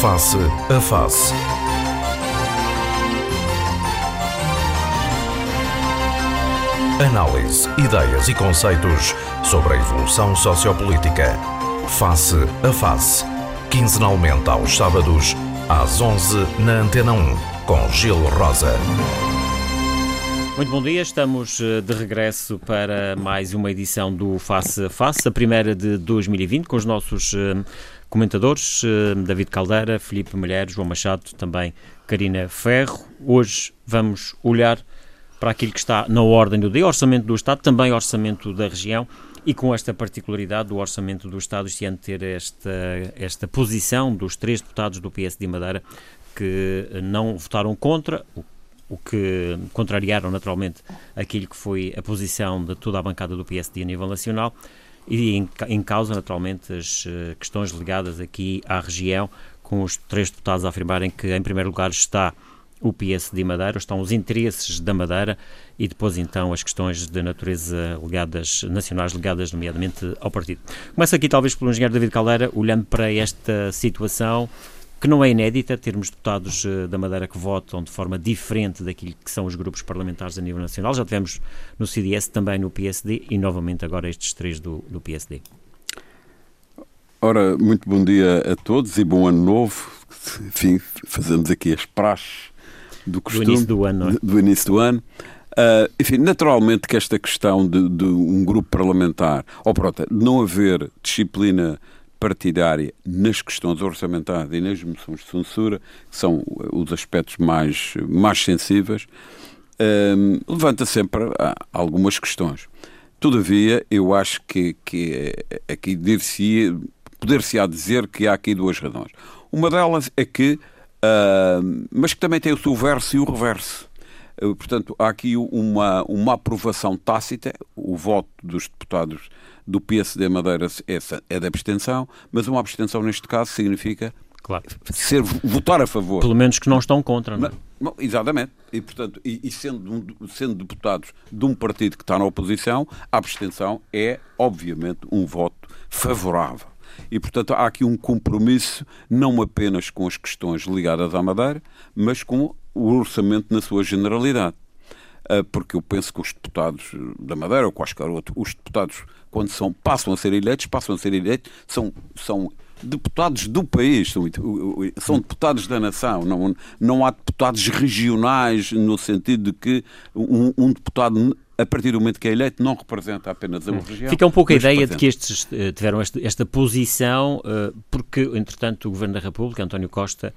Face a Face. Análise, ideias e conceitos sobre a evolução sociopolítica. Face a Face. Quinzenalmente aos sábados, às 11 na Antena 1, com Gil Rosa. Muito bom dia, estamos eh, de regresso para mais uma edição do Face a Face, a primeira de 2020, com os nossos eh, comentadores, eh, David Caldeira, Felipe Mulher, João Machado, também Karina Ferro. Hoje vamos olhar para aquilo que está na ordem do dia, orçamento do Estado, também orçamento da região, e com esta particularidade do orçamento do Estado este ano ter esta, esta posição dos três deputados do PSD Madeira que não votaram contra, o o que contrariaram naturalmente aquilo que foi a posição de toda a bancada do PSD a nível nacional e em, em causa naturalmente as uh, questões ligadas aqui à região, com os três deputados a afirmarem que em primeiro lugar está o PSD Madeira, estão os interesses da Madeira e depois então as questões de natureza ligadas, nacionais ligadas nomeadamente ao partido. Começa aqui talvez pelo engenheiro David Caldeira, olhando para esta situação, que não é inédita termos deputados uh, da Madeira que votam de forma diferente daquilo que são os grupos parlamentares a nível nacional. Já tivemos no CDS, também no PSD e novamente agora estes três do, do PSD. Ora, muito bom dia a todos e bom ano novo. Enfim, fazemos aqui as praxes do costume. Do início do ano, é? Do início do ano. Uh, enfim, naturalmente que esta questão de, de um grupo parlamentar, ou pronto, de não haver disciplina partidária nas questões orçamentárias e nas moções de censura, que são os aspectos mais, mais sensíveis, um, levanta sempre algumas questões. Todavia, eu acho que, que aqui poder-se-á dizer que há aqui duas razões. Uma delas é que, uh, mas que também tem o seu verso e o reverso. Uh, portanto, há aqui uma, uma aprovação tácita, o voto dos deputados do PSD Madeira essa é de abstenção, mas uma abstenção neste caso significa claro. ser, votar a favor. Pelo menos que não estão contra, não é? Exatamente. E, portanto, e, e sendo, sendo deputados de um partido que está na oposição, a abstenção é, obviamente, um voto favorável. E, portanto, há aqui um compromisso não apenas com as questões ligadas à Madeira, mas com o orçamento na sua generalidade. Ah, porque eu penso que os deputados da Madeira, ou quaisquer outros, os deputados, quando são, passam a ser eleitos, passam a ser eleitos, são, são deputados do país, são, são deputados da nação, não, não há deputados regionais no sentido de que um, um deputado a partir do momento que é eleito, não representa apenas a região. Fica um pouco a ideia de que estes uh, tiveram esta, esta posição, uh, porque, entretanto, o Governo da República, António Costa,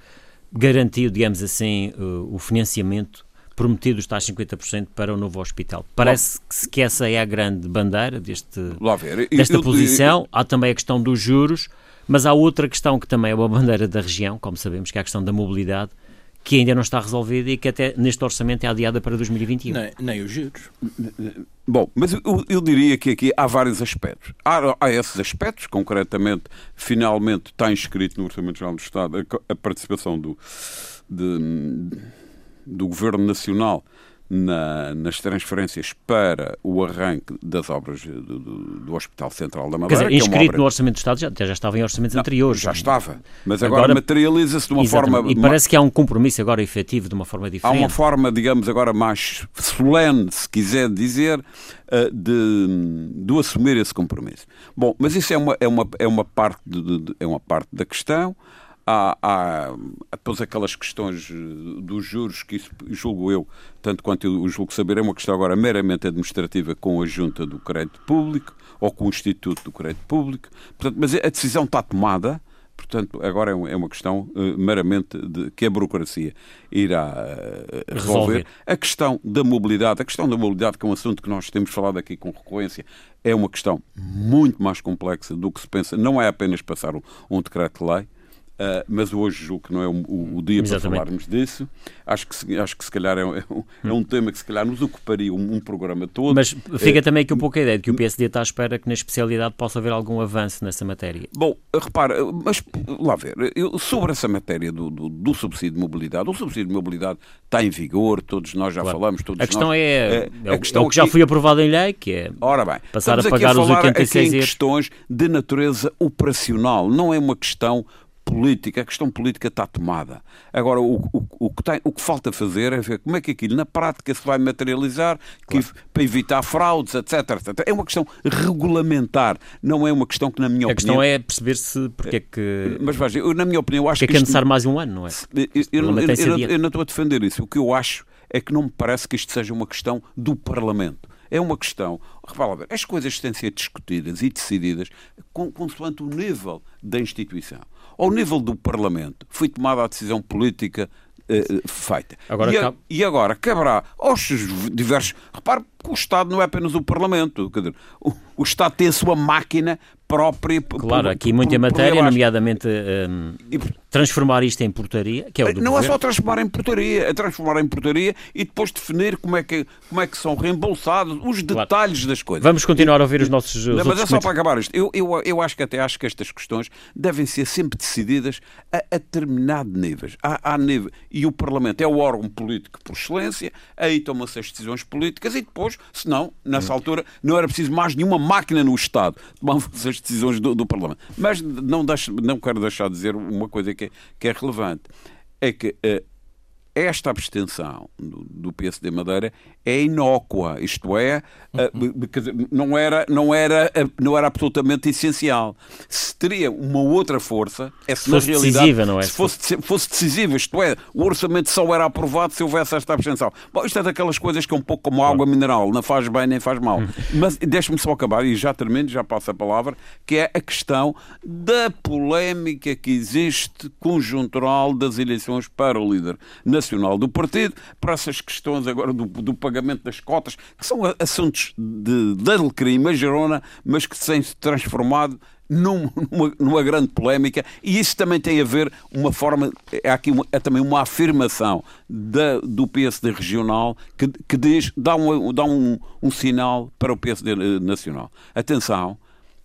garantiu, digamos assim, uh, o financiamento prometido os tais 50% para o novo hospital. Parece Bom, que essa é a grande bandeira deste, desta eu, posição. Eu, eu, há também a questão dos juros, mas há outra questão que também é uma bandeira da região, como sabemos, que é a questão da mobilidade, que ainda não está resolvida e que até neste orçamento é adiada para 2021. Nem, nem os juros. Bom, mas eu, eu, diria que aqui há vários aspectos. Há, há, esses aspectos, concretamente, finalmente está inscrito no Orçamento Geral do Estado a, a participação do, de, do Governo Nacional na, nas transferências para o arranque das obras do, do, do Hospital Central da Madeira. Quer dizer, inscrito é obra... no Orçamento do Estado já, já estava em orçamentos Não, anteriores. Já estava, mas agora, agora materializa-se de uma exatamente. forma... E parece que há um compromisso agora efetivo de uma forma diferente. Há uma forma, digamos, agora mais solene, se quiser dizer, eh, de, de assumir esse compromisso. Bom, mas isso é uma, é uma, é uma, parte, de, de, é uma parte da questão há, há, aquelas questões eh, dos juros, que isso julgo eu, tanto quanto eu julgo saber, é uma questão agora meramente administrativa com a junta do crédito público ou com o Instituto do Crédito Público. Portanto, mas a decisão está tomada. Portanto, agora é, é uma questão uh, meramente de que a burocracia irá uh, resolver. resolver. A questão da mobilidade, a questão da mobilidade, que é um assunto que nós temos falado aqui com recorrência, é uma questão muito mais complexa do que se pensa. Não é apenas passar um, um decreto-lei, Uh, mas hoje julgo que não é o, o, dia Exatamente. para falarmos disso. Acho que, se, acho que se calhar é, um, é um tema que se calhar nos ocuparia um, um programa todo. Mas fica é, também aqui um pouco a ideia de que o PSD está à espera que na especialidade possa haver algum avanço nessa matéria. Bom, repara, mas lá ver, eu, sobre essa matéria do, do, do, subsídio de mobilidade, o subsídio de mobilidade está em vigor, todos nós já claro. falamos, todos a questão nós, é, é, é, a questão é o que já foi aprovado em lei, que é ora bem, passar a pagar a os 86 euros. questões de natureza operacional, não é uma questão política, a questão política está tomada. Agora, o, o, o, que, tem, o que falta fazer é ver como é que aquilo na prática se vai materializar claro. que, para evitar fraudes, etc, etc. É uma questão regulamentar, não é uma questão que, na minha a opinião. A questão é perceber-se porque é que. Mas veja, eu, na minha opinião, eu acho que. É que é necessário mais um ano, não é? Eu, eu, eu, eu não estou a defender isso. O que eu acho é que não me parece que isto seja uma questão do Parlamento. É uma questão. Repara ver, as coisas têm de ser discutidas e decididas consoante o nível da instituição. Ao nível do Parlamento, foi tomada a decisão política uh, feita. Agora, e, a, e, agora caberá aos diversos. Repare o Estado não é apenas o Parlamento. Dizer, o, o Estado tem a sua máquina própria. Claro, aqui por, muita por, matéria, por nomeadamente um, transformar isto em portaria, que é o do Não governo. é só transformar em portaria, é transformar em portaria e depois definir como é que, como é que são reembolsados os detalhes claro. das coisas. Vamos continuar a ouvir os nossos. Os não, mas é só para acabar isto. Eu, eu, eu acho que até acho que estas questões devem ser sempre decididas a, a determinado níveis. Há, há nível, e o Parlamento é o órgão político por excelência, aí tomam-se as decisões políticas e depois, se não, nessa hum. altura, não era preciso mais nenhuma máquina no Estado. Tomavam-se as decisões do, do Parlamento. Mas não, deixo, não quero deixar de dizer uma coisa que é, que é relevante. É que uh, esta abstenção do, do PSD Madeira é inócua, isto é, uhum. não, era, não, era, não era absolutamente essencial. Se teria uma outra força, é se, na realidade, decisiva, não é? se fosse, se fosse decisiva, isto é, o orçamento só era aprovado se houvesse esta abstenção. Bom, isto é daquelas coisas que é um pouco como água mineral, não faz bem nem faz mal. Uhum. Mas deixe-me só acabar, e já termino, já passo a palavra, que é a questão da polémica que existe conjuntural das eleições para o líder nacional do partido, para essas questões agora do, do pagamento das cotas, que são assuntos de, de alecrim majorona, mas que têm se transformado numa, numa, grande polémica e isso também tem a ver uma forma é aqui uma, é também uma afirmação da, do PSD regional que, que diz dá, um, dá um, um sinal para o PSD nacional. Atenção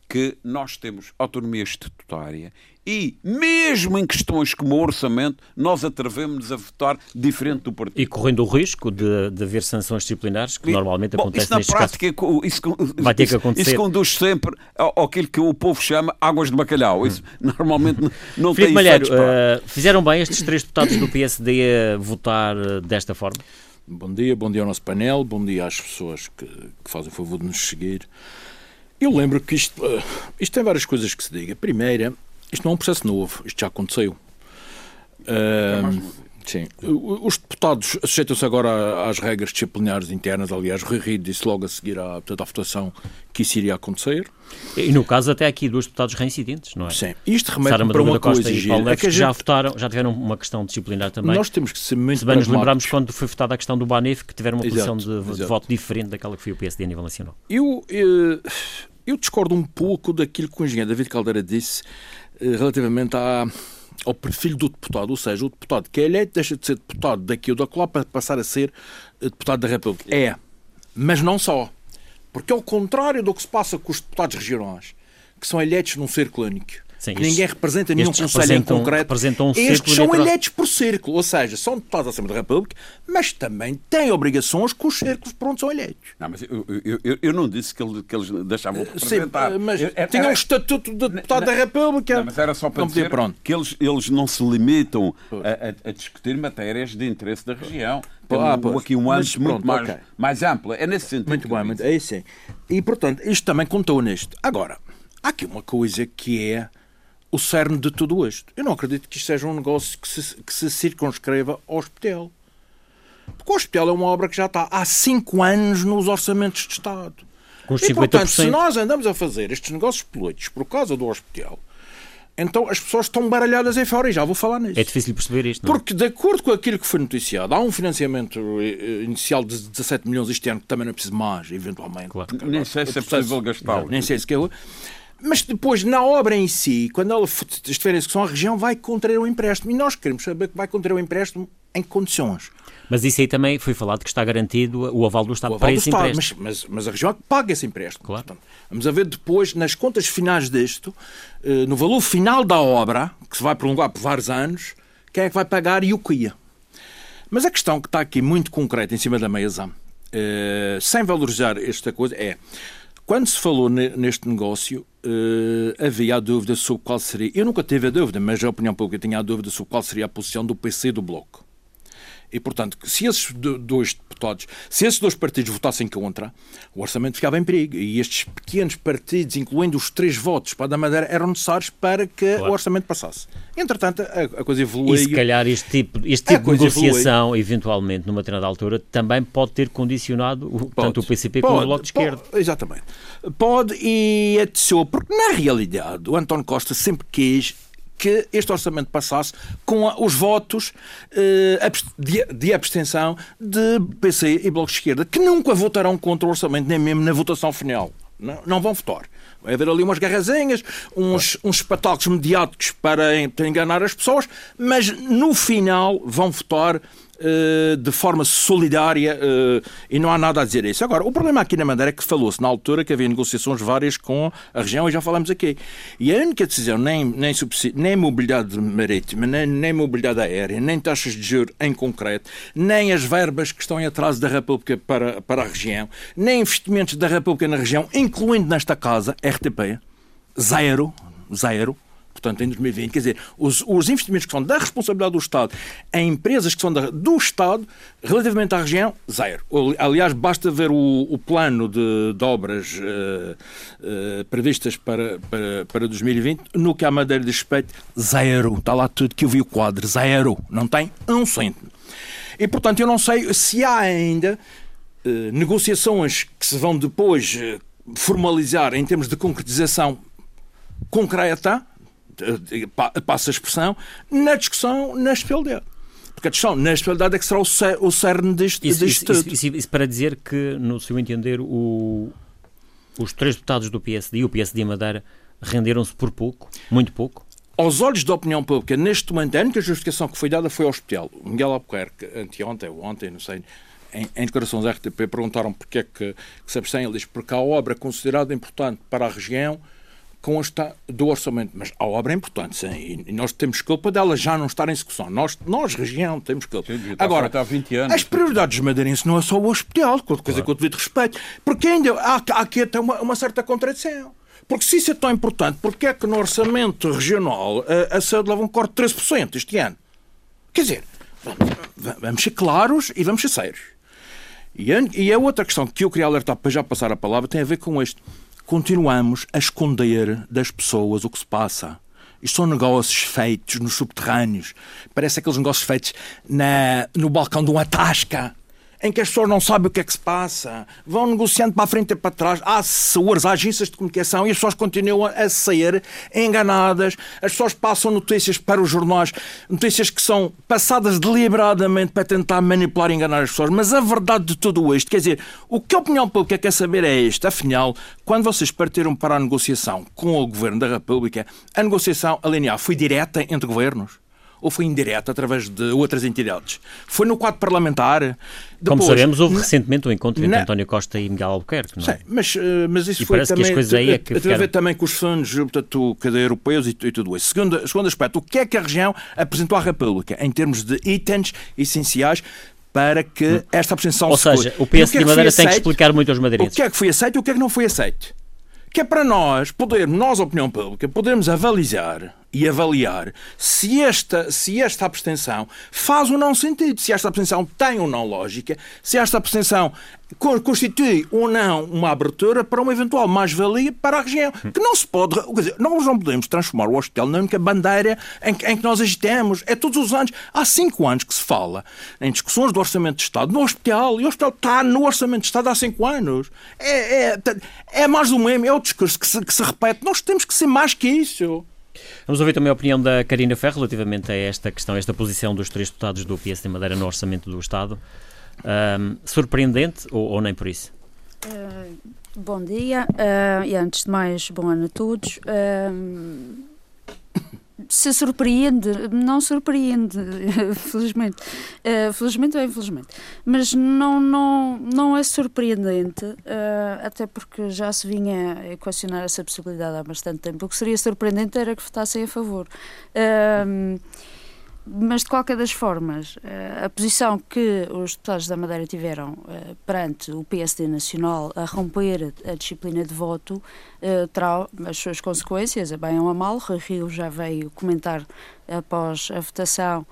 que nós temos autonomia estatutária e, mesmo em questões como o orçamento, nós atrevemos-nos a votar diferente do partido. E correndo o risco de, de haver sanções disciplinares, que e, normalmente bom, acontece isso na prática, caso. Isso, vai ter que acontecer. Isso conduz sempre ao, àquilo que o povo chama águas de bacalhau. Isso hum. normalmente não, não Filipe tem Malheiro, uh, fizeram bem estes três deputados do PSD a votar uh, desta forma? Bom dia, bom dia ao nosso painel, bom dia às pessoas que, que fazem o favor de nos seguir. Eu lembro que isto, uh, isto tem várias coisas que se diga. Primeira, isto não é um processo novo, isto já aconteceu. Uh, sim. Os deputados sujeitam-se agora às regras disciplinares internas. Aliás, Rui Rio disse logo a seguir à, portanto, à votação que isso iria acontecer. E no caso, até aqui, dois deputados reincidentes, não é? Sim. Isto remete para uma Costa coisa. E Paulo Neves, é que, gente... já votaram, já tiveram uma questão disciplinar também. Nós temos que ser muito Se bem nos lembramos quando foi votada a questão do Banif, que tiveram uma posição exato, de, de, voto diferente daquela que foi o PSD a nível nacional. Eu, eu, eh, eu discordo um pouco daquilo que o engenheiro David Caldeira disse relativamente à, ao perfil do deputado, ou seja, o deputado que é eleito deixa de ser deputado daqui ou da lá para passar a ser eh, deputado da República. É, mas não só. Porque ao contrário do que se passa com os deputados regionais, que são eleitos num círculo único, Sim, que ninguém representa nenhum conselho em concreto. Um estes são eleitos por círculo, ou seja, são deputados da Assembleia da República, mas também têm obrigações com os círculos por onde são eleitos. Não, mas eu, eu, eu não disse que, ele, que eles deixavam de representar. Sim, mas era, tinham o estatuto de deputado da República. Não, mas era só para dizer pronto. que eles, eles não se limitam a, a, a discutir matérias de interesse da região. Tem ah, aqui um âmbito muito mais, okay. mais amplo. É nesse sentido. Muito bem, muito, é isso. E, portanto, isto também contou nisto. Agora, há aqui uma coisa que é o cerne de tudo isto. Eu não acredito que isto seja um negócio que se, que se circunscreva ao hospital. Porque o hospital é uma obra que já está há cinco anos nos orçamentos de Estado. Com os 50%. E, portanto, se nós andamos a fazer estes negócios políticos por causa do hospital, então as pessoas estão baralhadas aí fora e já vou falar nisso. É difícil perceber isto, não é? Porque, de acordo com aquilo que foi noticiado, há um financiamento eh, inicial de 17 milhões este ano, que também não é preciso mais, eventualmente. Claro. Nem sei se é possível gastar. Nem sei se é. Mas depois, na obra em si, quando ela estiver em execução, a região vai contrair o empréstimo. E nós queremos saber que vai contrair o empréstimo em que condições. Mas isso aí também foi falado que está garantido o aval do Estado aval para do esse Estado, empréstimo. Mas, mas, mas, a região é que paga esse empréstimo. Claro. Portanto, vamos a ver depois, nas contas finais deste, eh, no valor final da obra, que se vai prolongar por vários anos, quem é que vai pagar e o que ia. Mas a questão que está aqui muito concreta em cima da mesa, eh, sem valorizar esta coisa, é quando se falou neste negócio, uh, havia a dúvida sobre qual seria. Eu nunca tive a dúvida, mas a opinião pública tinha a dúvida sobre qual seria a posição do PC do Bloco. E, portanto, se esses dois deputados, se esses dois partidos votassem contra, o orçamento ficava em perigo. E estes pequenos partidos, incluindo os três votos para a Madeira, eram necessários para que claro. o orçamento passasse. Entretanto, a, a coisa evoluiu. E se calhar este tipo, este tipo de negociação, eventualmente, numa determinada altura, também pode ter condicionado pode, tanto o PCP pode, como o Bloco de Esquerda. Exatamente. Pode e seu, porque na realidade o António Costa sempre quis que este orçamento passasse com os votos eh, de abstenção de PC e Bloco de Esquerda, que nunca votarão contra o orçamento, nem mesmo na votação final. Não, não vão votar. Vai haver ali umas garrazinhas, uns, uns espetáculos mediáticos para, enganar as pessoas, mas no final vão votar de forma solidária eh, e não há nada a dizer isso. Agora, o problema aqui na Madeira é que falou-se na altura que havia negociações várias com a região e já falamos aqui. E a única decisão, nem, nem, nem mobilidade marítima, nem, nem mobilidade aérea, nem taxas de juros em concreto, nem as verbas que estão em atraso da República para, para a região, nem investimentos da República na região, incluindo nesta casa, RTP, zero, zero portanto, em 2020. Quer dizer, os, os investimentos que são da responsabilidade do Estado em empresas que são da, do Estado, relativamente à região, zero. Aliás, basta ver o, o plano de, de obras uh, uh, previstas para, para, para 2020, no que a Madeira diz respeito, zero. Está lá tudo que eu vi o quadro, zero. Não tem um cêntimo. E, portanto, eu não sei se há ainda uh, negociações que se vão depois formalizar em termos de concretização concreta passa a expressão, na discussão na espelhade. Porque a discussão na espelhade é que será o cerne deste, isso, isso, isso, isso, para dizer que, no seu entender, o, os três deputados do PSD e o PSD Madeira renderam-se por pouco, muito pouco? Aos olhos da opinião pública, neste momento, a única justificação que foi dada foi ao hospital. Miguel Albuquerque, anteontem ou ontem, não sei, em, em declarações da RTP, perguntaram porque é que, que se abstém. Ele diz porque a obra considerada importante para a região consta do orçamento, mas a obra é importante, sim, e nós temos culpa dela já não estar em execução. Nós, nós região, temos culpa. Sim, Agora, há 20 anos. as prioridades madeirenses não é só o hospital, coisa claro. que eu devido respeito, porque ainda há, há aqui até uma, uma certa contradição. Porque se isso é tão importante, porque é que no orçamento regional a, a saúde leva um corte de 13% este ano? Quer dizer, vamos, vamos ser claros e vamos ser sérios. E a, e a outra questão que eu queria alertar para já passar a palavra tem a ver com isto continuamos a esconder das pessoas o que se passa. Isto são negócios feitos nos subterrâneos. Parece aqueles negócios feitos na, no balcão de uma tasca em que as pessoas não sabem o que é que se passa, vão negociando para a frente e para trás, há assessores, há agências de comunicação e as pessoas continuam a sair enganadas, as pessoas passam notícias para os jornais, notícias que são passadas deliberadamente para tentar manipular e enganar as pessoas, mas a verdade de tudo isto, quer dizer, o que a opinião pública quer saber é isto, afinal, quando vocês partiram para a negociação com o Governo da República, a negociação alinear foi direta entre governos? Ou foi indireta através de outras entidades? Foi no quadro parlamentar? Depois, Como sabemos, houve recentemente um encontro entre na... António Costa e Miguel Albuquerque, não é? Sim, mas, eh, mas isso e foi também... Que as coisas aí é que a, a ver também com os fundos portanto, cada europeus e, e, tudo isso. Segundo, segundo aspecto, o que é que a região apresentou à República em termos de itens essenciais para que hum. esta abstenção Ou se seja, o PS de é Madeira tem que explicar muito aos madeirenses. O que é que foi aceito e o que é que não foi aceito? Que é para nós podermos, nós, opinião pública, podermos avalizar e avaliar se esta, se esta abstenção faz ou não sentido, se esta abstenção tem ou não lógica, se esta abstenção constitui ou não uma abertura para uma eventual mais-valia para a região. Que não se pode. Quer dizer, nós não podemos transformar o hospital na única bandeira em, em, que nós agitemos. É todos os anos. Há cinco anos que se fala em discussões do Orçamento de Estado no hospital. E o hospital está no Orçamento de Estado há cinco anos. É, é, é mais do mesmo. É o discurso que se, que se repete. Nós temos que ser mais que isso. Vamos ouvir também a opinião da Karina Ferro relativamente a esta questão, esta posição dos três deputados do PS de Madeira no Orçamento do Estado. Um, surpreendente ou, ou, nem por isso? Uh, bom dia uh, e antes de mais, bom ano a todos. Uh, se surpreende, não surpreende, felizmente, uh, felizmente ou infelizmente, mas não, não, não é surpreendente, uh, até porque já se vinha a equacionar essa possibilidade há bastante tempo. O que seria surpreendente era que votassem a favor. Uh, mas de qualquer das formas, eh, a posição que os deputados da Madeira tiveram eh, perante o PSD Nacional a romper a disciplina de voto terá as suas consequências, a bem ou a mal. Rui Rio já veio comentar após a votação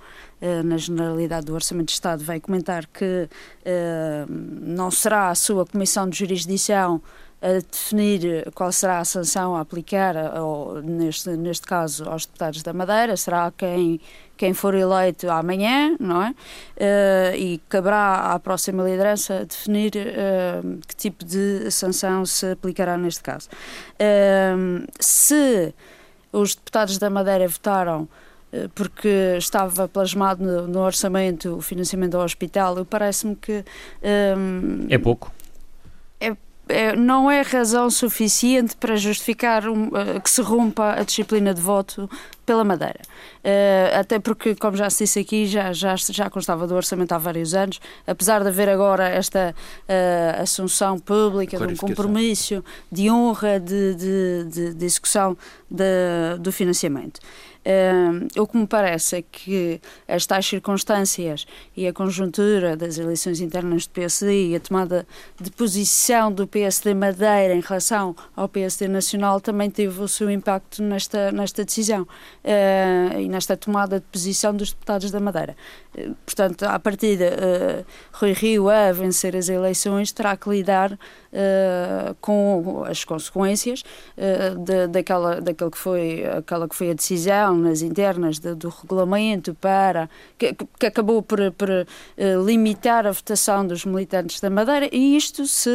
na generalidade do Orçamento de Estado, veio comentar que não será a sua Comissão de Jurisdição a definir qual será a sanção a aplicar, ou, neste, neste caso, aos deputados da Madeira, será quem, quem for eleito amanhã, não é? Uh, e caberá à próxima liderança definir uh, que tipo de sanção se aplicará neste caso. Uh, se os deputados da Madeira votaram porque estava plasmado no, no, orçamento o financiamento ao hospital, parece-me que... Um, é pouco não é razão suficiente para justificar um, uh, que se rompa a disciplina de voto pela Madeira. Uh, até porque, como já se disse aqui, já, já, já constava do orçamento há vários anos, apesar de haver agora esta uh, assunção pública de um compromisso de honra de, de, de, de execução de, do financiamento. Uh, o que me parece é que as tais circunstâncias e a conjuntura das eleições internas do PSD e a tomada de posição do PSD Madeira em relação ao PSD Nacional também teve o seu impacto nesta, nesta decisão uh, e nesta tomada de posição dos deputados da Madeira. Uh, portanto, à partida, uh, Rui Rio, a vencer as eleições, terá que lidar com as consequências de, daquela, daquela que foi, aquela que foi a decisão nas internas de, do regulamento para que, que acabou por, por uh, limitar a votação dos militantes da Madeira e isto se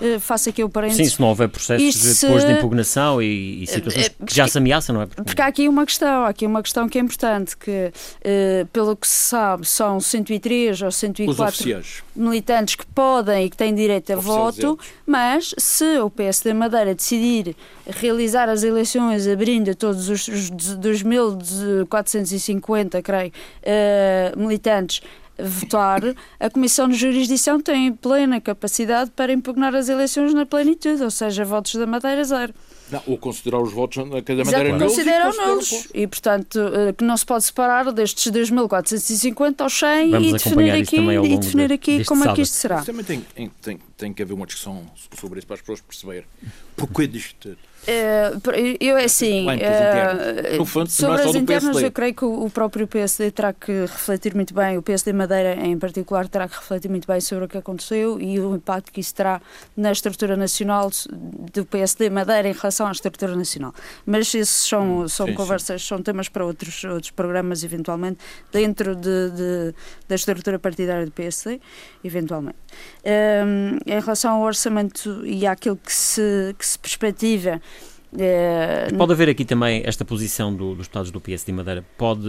uh, faça aqui o parênteses. Sim, se não houver processos depois de impugnação e, e situações uh, que já se ameaçam, não é? Porque há aqui uma questão, há aqui uma questão que é importante, que pelo que se sabe são 103 ou 104 militantes que podem e que têm direito a voto, mas se o PSD Madeira decidir realizar as eleições abrindo todos os, os 2.450, creio, uh, militantes votar, a Comissão de Jurisdição tem plena capacidade para impugnar as eleições na plenitude, ou seja, votos da Madeira zero. Não, ou considerar os votos da cada maneira nulos. Consideram nulos. E, portanto, eh, que não se pode separar destes 2.450 aos 100 Vamos e definir aqui, e definir aqui como sábado. é que isto será. Também tem, tem, tem que haver uma discussão sobre isso para as pessoas perceberem porquê disto Uh, eu é assim, uh, fundo, sobre as internas eu creio que o próprio PSD terá que refletir muito bem, o PSD Madeira em particular terá que refletir muito bem sobre o que aconteceu e o impacto que isso terá na estrutura nacional do PSD Madeira em relação à estrutura nacional. Mas esses são, hum, são sim, conversas, sim. são temas para outros, outros programas eventualmente dentro de, de da estrutura partidária do PSD, eventualmente. Um, em relação ao orçamento e àquilo que se, que se perspectiva é, pode haver aqui também esta posição do, dos Estados do PS de Madeira, pode,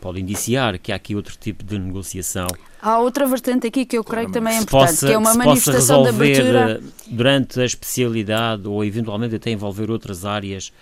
pode indiciar que há aqui outro tipo de negociação. Há outra vertente aqui que eu creio que também é importante, possa, que é uma manifestação de abertura. Durante a especialidade ou eventualmente até envolver outras áreas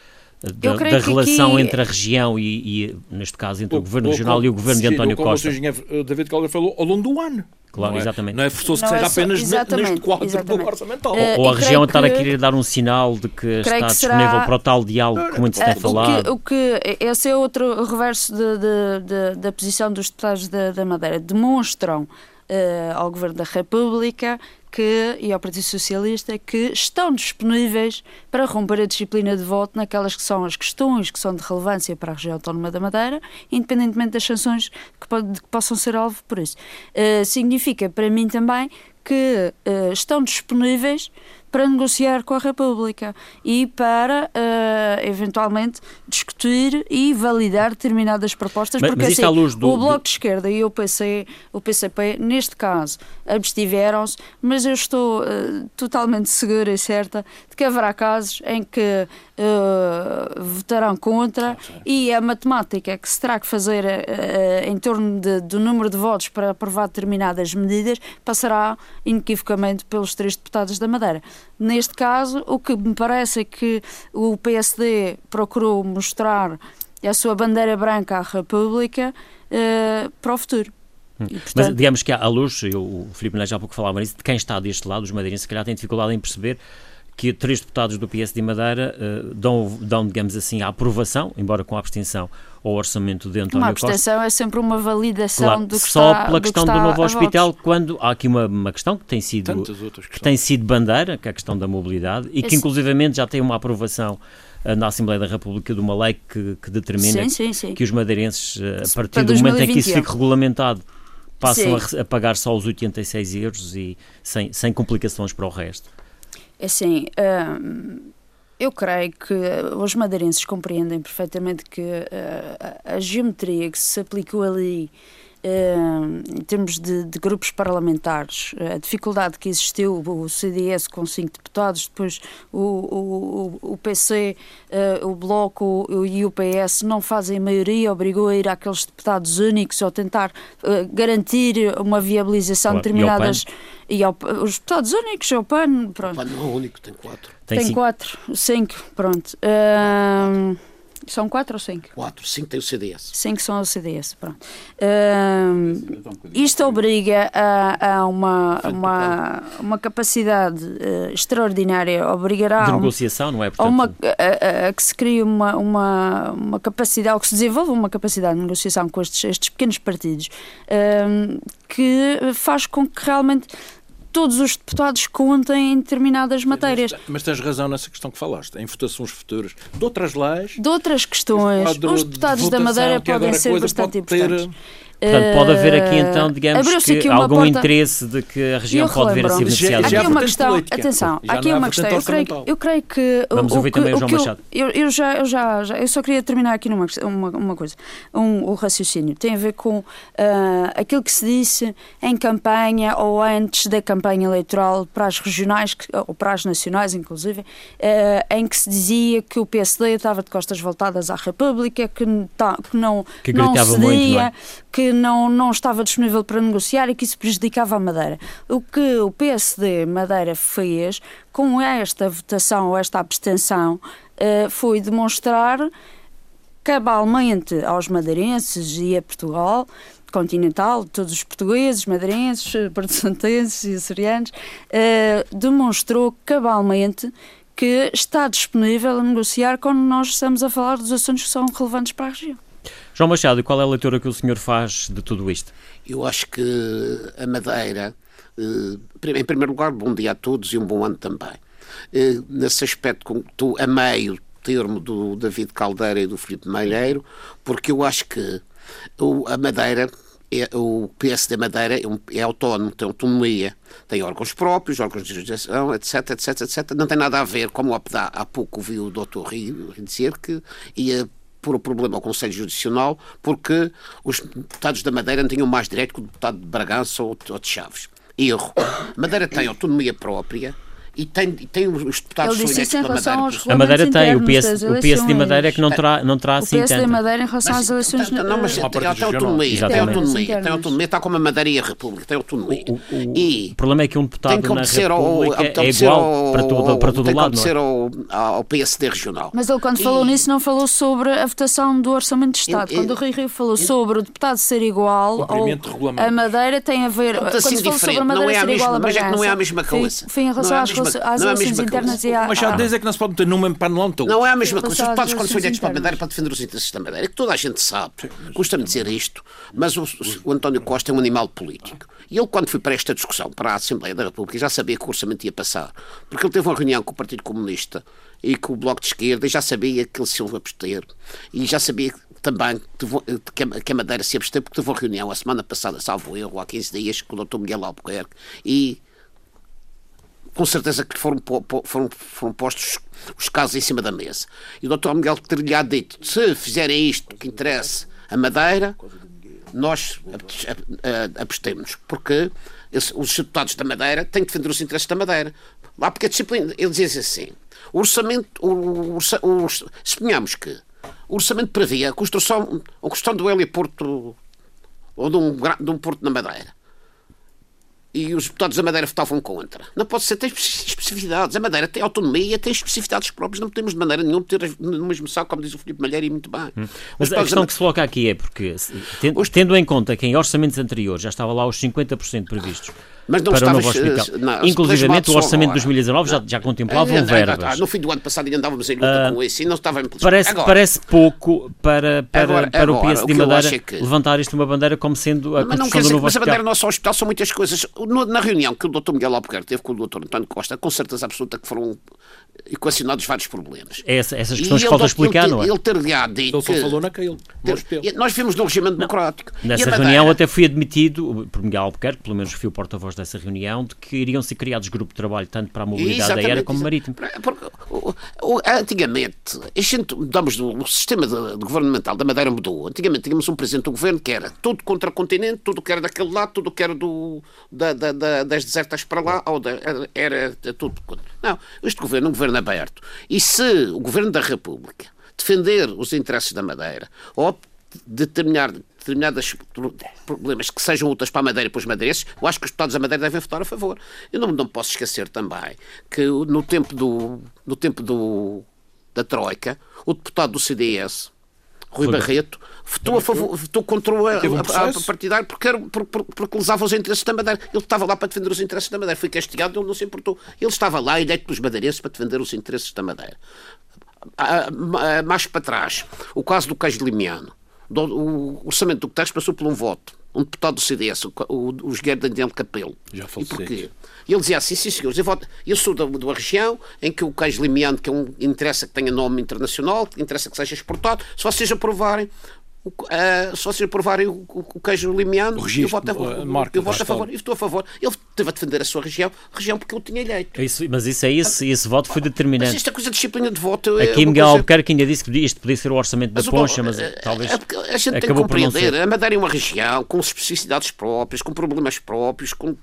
da, da relação aqui... entre a região e, e, neste caso, entre o, o Governo Regional e o Governo sim, de António Costa. Como o engenheiro David Caldeira falou, ao longo do ano. Claro, não é, exatamente. Não é forçoso que seja é apenas neste quadro exatamente. orçamental. Uh, ou a região estar que, a querer dar um sinal de que está que disponível será, para o tal diálogo que muito se tem uh, falado. O que, o que, esse é outro reverso de, de, de, da posição dos deputados da, da Madeira. Demonstram uh, ao Governo da República que, e ao Partido Socialista que estão disponíveis para romper a disciplina de voto naquelas que são as questões que são de relevância para a região autónoma da Madeira, independentemente das sanções que, pode, que possam ser alvo por isso. Uh, significa para mim também que uh, estão disponíveis para negociar com a República e para uh, eventualmente discutir e validar determinadas propostas, mas, porque mas assim, do, o Bloco de Esquerda e o, PC, o PCP, neste caso, abstiveram-se, mas eu estou uh, totalmente segura e certa de que haverá casos em que uh, votarão contra e a matemática que se terá que fazer uh, em torno de, do número de votos para aprovar determinadas medidas passará inequivocamente pelos três deputados da Madeira. Neste caso, o que me parece é que o PSD procurou mostrar a sua bandeira branca à República uh, para o futuro. Hum. E, portanto... Mas digamos que à luz, eu, o Filipe Neves há pouco falava nisso, de quem está deste lado, os madeirenses, se calhar têm dificuldade em perceber que três deputados do PS de Madeira uh, dão, dão, digamos assim, a aprovação, embora com a abstenção, ao orçamento de António Uma abstenção Costa. é sempre uma validação Claro, do que só está, pela do questão que do novo hospital, votos. quando há aqui uma, uma questão que tem sido que tem sido bandeira, que é a questão da mobilidade, e que Esse- inclusivamente já tem uma aprovação eh, na Assembleia da República de uma lei que, que determina Sim, sim, sim. que os madeirenses, eh, a partir para do momento em que isso 2021. fique regulamentado, passam a, a pagar só os 86 euros e sem, sem complicações para o resto. Assim, hum, eu creio que os madeirenses compreendem perfeitamente que uh, a, a geometria que se aplicou ali em termos de, de grupos parlamentares, a dificuldade que existiu, o CDS com cinco deputados, depois o, o, o- o PC, eh, o Bloco o- e o PS não fazem maioria, obrigou a ir àqueles deputados únicos ou tentar eh, garantir uma viabilização de determinadas. E ao- os deputados únicos, o PAN, pronto. Pá, não é o único, tem quatro. Tem Tem cinco- quatro, cinco, pronto. Ahm, são quatro ou cinco? Quatro, cinco tem o CDS. Cinco são o CDS, pronto. Ahm, isto obriga a, a uma, uma, uma capacidade eh, extraordinária, obrigará de a um- negociação, não é? a, Portanto, uma, a, a- a que se crie uma, uma, uma capacidade, ou que se desenvolva uma capacidade de negociação com estes, estes pequenos partidos, ahm, que faz com que realmente todos os deputados contem em determinadas matérias. Mas, mas tens razão nessa questão que falaste, em votações futuras de outras leis. De outras questões, os de deputados da votação Madeira que podem ser bastante pode ter- importantes. Portanto, pode haver aqui Eh, então, digamos, que algum porta- interesse de que a região pode vir a ser beneficiada. Aqui é uma questão, política. atenção, Já aqui é uma questão. Eu creio, eu creio que. Vamos o, ouvir o também o João Machado. Eu, eu já, eu já, já- eu só queria terminar aqui numa, questão- uma, uma coisa. Um, o raciocínio tem a ver com ah, aquilo que se disse em campanha ou antes da campanha eleitoral para as regionais, que- ou para as nacionais, inclusive, ah, em que se dizia que o PSD estava de costas voltadas à República, que, tá- que não, Que não gritava cedia, muito, não é? que não, não estava disponível para negociar e que isso prejudicava a Madeira. O que o PSD Madeira fez com esta votação esta abstenção eh, foi demonstrar cabalmente aos madeirenses e a Portugal continental, todos os portugueses, madeirenses, portugueses e açorianos, eh, demonstrou cabalmente que está disponível a negociar quando nós estamos a falar dos assuntos que são relevantes para a região. João Machado, qual é a leitura que o senhor faz de tudo isto? Eu acho que a Madeira, eh, em primeiro lugar, bom dia a todos e um bom ano também. Eh, Nesse aspecto, tu a meio termo do David Caldeira e do Filipe Malheiro, porque eu acho que a Madeira, é, o PSD Madeira é, um- é autónomo, tem autonomia, tem órgãos próprios, órgãos de legislação, etc, etc, etc. Não tem nada a ver, como há, pouco ouvi o Dr. Rio dizer, que ia pôr o problema ao Conselho Judicial porque os deputados da Madeira não tinham mais direito que o deputado de Bragança ou de Chaves. Erro. Madeira tem autonomia própria e tem, e tem os deputados Ele são disse isso eleitos em pela relação Madeira. aos A Madeira tem, o PS, o PS de. Madeira é que não terá, não terá O assim PSD tanto. Madeira em relação às eleições Não, não, mas eh, tem, autonomia, tem autonomia, tem autonomia, está como a Madeira e a República, tem autonomia. O, o- e o problema é que um tem deputado que na obedecer ao, República é obedecer igual ao- para todo, para todo tem que lado, não obedecer é? ao, ao PSD regional. Mas ele, quando E- falou nisso, não falou sobre a votação do Orçamento de Estado. Quando o Rui Rio falou sobre o deputado ser igual ao, de a Madeira, tem a ver. Quando se falou sobre a Não Madeira é ser igual a mas é que não é a Bragança, mesma coisa. Foi em relação Não é às, relações- às não é a eleições mesma internas coisa. e. Mas já à- diz é que não se pode meter num mesmo panelão todo. Não é a mesma coisa. Os deputados, quando são eleitos para a Madeira, para defender os interesses da Madeira, é que toda a gente sabe, custa-me dizer isto, mas o, o António Costa é um animal político. E ele, quando foi para esta discussão, para a Assembleia da República, já sabia que o orçamento ia passar. Porque ele teve uma reunião com o Partido Comunista e com o Bloco de Esquerda e já sabia que ele se ia abster. E já sabia também que a- Madeira se abster, porque teve uma reunião a semana passada, salvo erro, há 15 dias, com o Dr. Miguel Albuquerque e com certeza que foram, foram, foram postos os casos em cima da mesa. E o Dr. Miguel teria dito: se fizerem isto que interessa a Madeira, nós abs- ab- abstemos. Porque os deputados da Madeira têm que defender os interesses da Madeira. Lá porque a disciplina, eles dizem assim: o orçamento, o, o orça- suponhamos que o orçamento previa a construção, a construção do heliporto ou de um, de um porto na Madeira e os deputados da Madeira votavam contra. Não pode ser, tem especi- especificidades. A Madeira tem autonomia, tem especificidades próprias, não podemos de maneira nenhuma ter no mesmo saco, como diz o Filipe Malheiro, e muito bem. Mas Os a questão da- que se coloca aqui é porque, se- ten- Os- tendo em conta que em orçamentos anteriores já estava lá os 50% previstos mas não para o novo hospital. Não, Inclusivamente, o orçamento de 2019 já, já contemplava um verbas. No fim do ano passado ainda andávamos em luta uh, com isso e não estava em parece, agora, parece pouco para, para, agora, para agora, o PS de Madeira é que... levantar isto uma bandeira como sendo a mas construção do novo mas hospital. Mas a bandeira do nosso hospital são muitas coisas. Na reunião que o Dr. Miguel Albuquerque teve com o Dr. António Costa, com certeza absoluta que foram equacionados vários problemas. É essa, essas questões que falta explicar, ele, não é? Ele ter-lhe dito. Ele só falou naquele. Nós vimos no regime democrático. Nessa reunião até fui admitido, por Miguel Albuquerque, pelo menos fui o porta-voz dessa reunião, de que iriam ser criados grupos de trabalho tanto para a mobilidade aérea como marítimo. Porque, antigamente, a gente, o sistema de, de governamental da Madeira mudou. Antigamente tínhamos um presidente do governo que era tudo contra o continente, tudo que era daquele lado, tudo que era do, da, da, da, das desertas para lá, ou era, era tudo contra. Não, este governo é um governo aberto. E se o governo da República defender os interesses da Madeira ou determinar determinados problemas que sejam úteis para a Madeira e para os madeirenses, eu acho que os deputados da Madeira devem votar a favor. Eu não, não posso esquecer também que no tempo, do, no tempo do, da Troika, o deputado do CDS, Rui Barreto, votou, a favor, votou contra a, a, a partidário porque, era, porque, porque lesava os interesses da Madeira. Ele estava lá para defender os interesses da Madeira. Foi castigado, ele não se importou. Ele estava lá, eleito pelos madeirenses, para defender os interesses da Madeira. Mais para trás, o caso do queijo limiano o orçamento do Guterres passou por um voto. Um deputado do CDS, o, o, o Jogueiro Daniel Capelo. Já E porquê? E ele dizia assim, sim senhores, eu, voto, eu sou da, de uma região em que o queijo limiano, que é um, interessa que tenha nome internacional, interessa que seja exportado, se vocês aprovarem uh, se vocês aprovarem o, o, o queijo limiano, eu voto, a, uh, eu voto a favor. Eu estou a favor. Ele teve a defender a sua região, região porque eu tinha eleito. É isso, mas isso é isso, esse voto foi determinante. Mas é coisa de disciplina de voto. Aqui é Miguel coisa... Albuquerque ainda disse que isto podia ser o orçamento da Poncha, mas uh, talvez. A gente tem que compreender. A Madeira é uma região com especificidades próprias, com problemas próprios, com...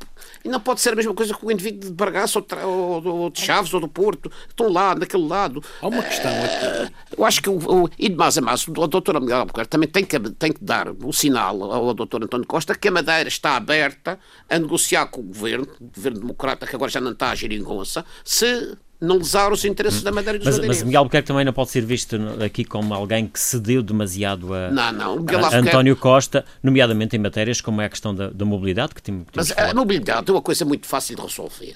e não pode ser a mesma coisa que o indivíduo de Bargaça ou, ou, de Chaves ou do Porto. Estão lá, naquele lado. Há uma questão aqui. Eu acho que, o, o, e de mais a mais, o doutor Miguel Albuquerque também tem que, tem que dar o sinal ao Dr. António Costa que a Madeira está aberta a negociar com o governo, o governo democrata que agora já não está a geringonça, se não lesar os interesses da Madeira dos mas, mas Miguel Albuquerque também não pode ser visto aqui como alguém que cedeu demasiado a, não, não. a António Costa, nomeadamente em matérias como é a questão da, da mobilidade. Que temos, mas a mobilidade é uma coisa muito fácil de resolver.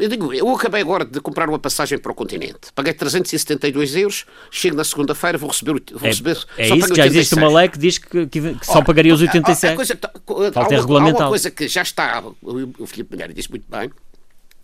Eu digo, eu acabei agora de comprar uma passagem para o continente. Paguei 372 euros, chego na segunda-feira, vou receber. Vou é, receber é isso, já existe uma lei que diz que, que, que só pagaria os 86. Coisa, Falta há, uma, há uma coisa que já está, o Filipe Mulher disse muito bem,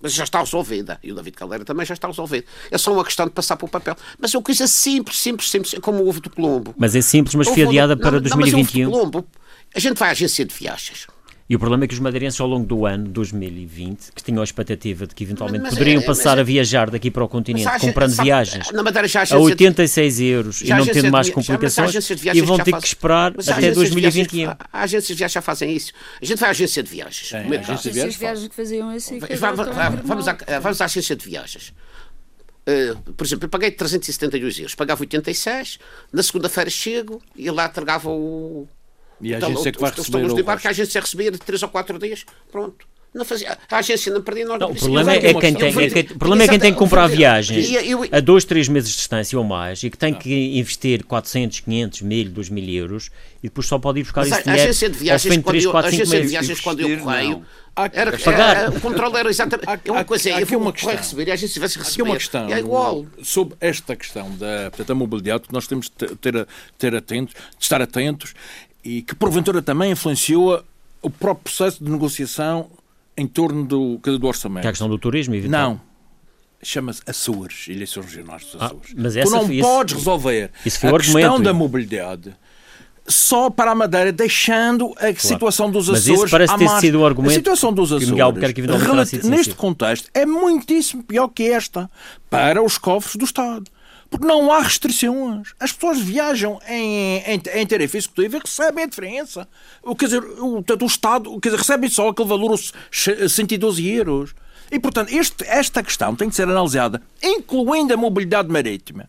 mas já está resolvida. E o David Caldeira também já está resolvido. É só uma questão de passar para o papel. Mas é uma coisa simples, simples, simples, é como o ovo do Colombo. Mas é simples, mas foi adiada para não, 2021. Não, mas Colombo, a gente vai à agência de viagens e o problema é que os madeirenses, ao longo do ano 2020, que tinham a expectativa de que eventualmente mas, poderiam é, passar é, a viajar daqui para o continente, a, comprando sabe, viagens na Madeira, já a, a 86 euros e não tendo mais complicações, já, e vão ter faz, que esperar até 2021. Viagens, a agências de viagens já fazem isso. A gente vai à agência de viagens. É, a agência de viagens, viagens que faziam assim. Vamos, à, vamos à agência de viagens. Uh, por exemplo, eu paguei 372 euros, pagava 86, na segunda-feira chego e lá entregava o, e a então, agência então, que vai receber o resto. que a agência recebia de 3 ou 4 dias, pronto. Não fazia, a agência não perdia nós não, o problema é, quem tem, é que, o problema é quem tem que comprar viagens a 2, 3 meses de distância ou mais e que tem que investir 400, 500, 1000, 2000 euros e depois só pode ir buscar esse dinheiro a agência de viagens, quando, 3, 4, 5 agência de viagens quando eu correio era, pagar. Era, o controle era exatamente. Há, uma coisa, há, eu uma questão, receber a gente tivesse receber. Aqui uma questão. É igual. Sobre esta questão da, da mobilidade, que nós temos de ter, ter atentos, de estar atentos, e que porventura também influenciou o próprio processo de negociação em torno do, do orçamento. Que é a questão do turismo, evidentemente. Não. Chama-se Açores, Eleições Regionais dos ah, Açores. Ah, mas essa, tu não isso, podes resolver isso foi a argumento, questão da mobilidade só para a Madeira, deixando a claro. situação dos Açores. Mas isso parece ter mar... sido o argumento. A situação dos Açores, que neste contexto, é muitíssimo pior que esta para os cofres do Estado. Porque não há restrições. As pessoas viajam em, em, em tarifa executiva e recebem a diferença. Quer dizer, o, o Estado quer dizer, recebe só aquele valor, os 112 euros. E, portanto, este, esta questão tem de ser analisada, incluindo a mobilidade marítima,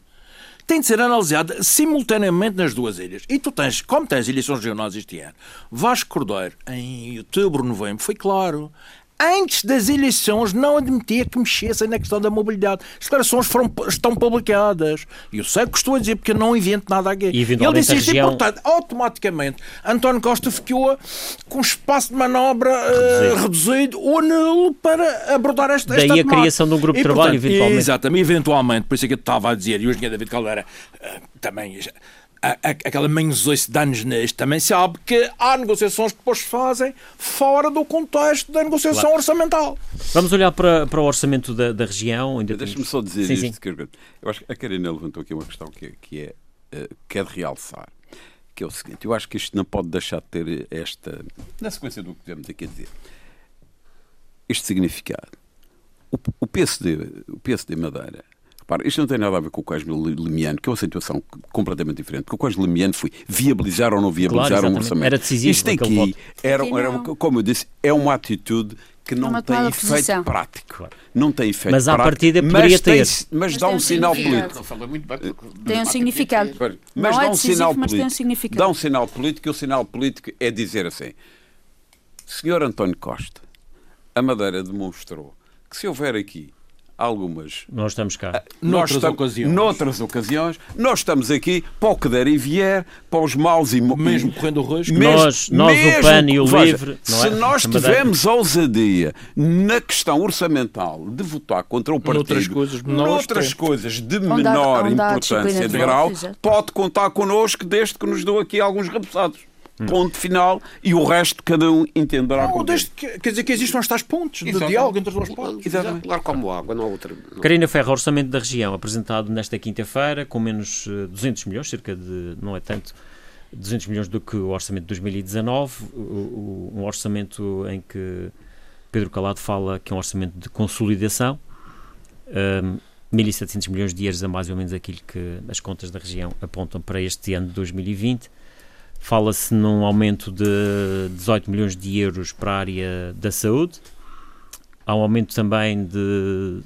tem de ser analisada simultaneamente nas duas ilhas. E tu tens, como tens eleições regionais este ano, Vasco Cordeiro, em outubro, novembro, foi claro, antes das eleições, não admitia que mexessem na questão da mobilidade. As declarações foram, estão publicadas. Eu sei o que estou a dizer, porque eu não invento nada aqui. E, Ele disse isto região- e, portanto, automaticamente, António Costa ficou com espaço de manobra eh, reduzido ou nulo para abordar esta, Daí esta a criação de um grupo de E, trabalho, portanto, eventualmente. Exatamente, eventualmente. Por isso é que eu estava a dizer, e o engenheiro David Caldeira eh, também... a- a- Aquela manhosoice de anos neste também sabe que há negociações que depois se fazem fora do contexto da negociação Claro. orçamental. Vamos olhar para, para o orçamento da, da região. Ainda Deixa-me temos- só dizer Sim, isto. sim. Eu, acho que a Karina levantou aqui uma questão que, é- que é, eh, que é de realçar. Que é o seguinte: eu acho que isto não pode deixar de ter esta. Na sequência do que tivemos aqui a dizer, este significado. O, o, PSD, o PSD Madeira. Repara, isto não tem nada a ver com o Cosme Lemiano, que é uma situação completamente diferente. Porque o Cosme Lemiano foi viabilizar ou não viabilizar Claro, um orçamento. Era decisivo Isto aqui era, Aqui era, como eu disse, é uma atitude que não uma tem efeito posição. prático. Claro. Não tem efeito Mas à prático. partida mas poderia tem- ter. mas, Mas dá tem um um sinal político. Tem um significado. Mas Não dá é um decisivo, sinal mas tem um político. significado. Dá um sinal político e o sinal político é dizer assim: Senhor António Costa, a Madeira demonstrou que se houver aqui algumas Nós estamos cá. nós Noutras estamos- ocasiões. noutras ocasiões, nós estamos aqui para o que der e vier, para os maus e mo- Mesmo correndo o risco. Nós- nós, o mesmo- PAN e o veja, LIVRE, não Se é? nós A tivermos ousadia na questão orçamental de votar contra o partido, Noutras coisas noutras coisas de menor importância de grau, pode contar connosco desde que nos dou aqui alguns repousados. Ponto final e o resto cada um entenderá Não, desde que, quer dizer que existam estes pontos de Exatamente. diálogo entre as duas partes. Exatamente. Claro como água, não há outra. não- Karina Ferro, orçamento da região, apresentado nesta quinta-feira, com menos eh, 200 milhões, cerca de, não é tanto, 200 milhões do que o orçamento de 2019, o- o- um orçamento em que Pedro Calado fala que é um orçamento de consolidação, um, 1.700 milhões de euros a mais ou menos aquilo que as contas da região apontam para este ano de 2020. Fala-se num aumento de 18 milhões de euros para a área da saúde. Há um aumento também de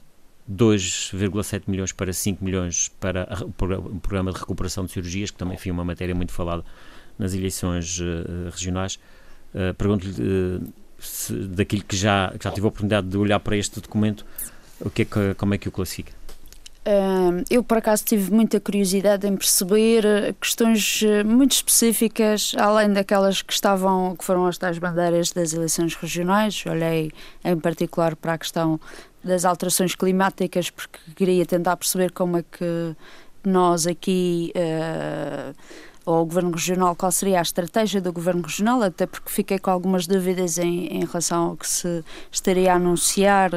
2,7 milhões para 5 milhões para o progra- o programa de recuperação de cirurgias, que também foi uma matéria muito falada nas eleições eh, regionais. Eh, Pergunto-lhe se, daquilo que já, que já tive a oportunidade de olhar para este documento, o que é que, como é que o classifica? Eu, por acaso, tive muita curiosidade em perceber eh, questões eh, muito específicas, além daquelas que estavam, que foram as tais bandeiras das eleições regionais. Olhei em particular para a questão das alterações climáticas, porque queria tentar perceber como é que nós aqui, eh, ou o Governo Regional, qual seria a estratégia do Governo Regional, até porque fiquei com algumas dúvidas em, em relação ao que se estaria a anunciar,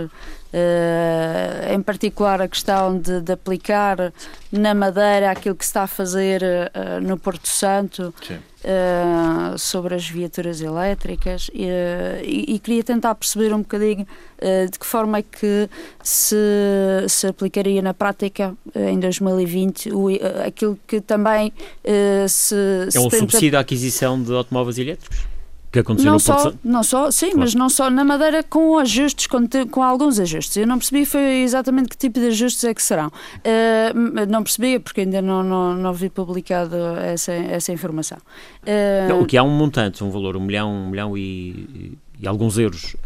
eh, em particular a questão de, de aplicar na Madeira aquilo que se está a fazer eh, no Porto Santo. Uh, sobre as viaturas elétricas uh, e, e queria tentar perceber um bocadinho uh, de que forma é que se, se aplicaria na prática uh, em 2020 o, uh, aquilo que também uh, se, se É um tenta- subsídio à aquisição de automóveis elétricos? Que aconteceu não no só, Porto não só, sim, Claro. mas não só na Madeira com ajustes, com, com alguns ajustes. Eu não percebi foi exatamente que tipo de ajustes é que serão. M- não percebi porque ainda não, não, não vi publicado essa, essa informação. Eh, Não, o que há um montante, um valor, um milhão, um milhão e, e alguns euros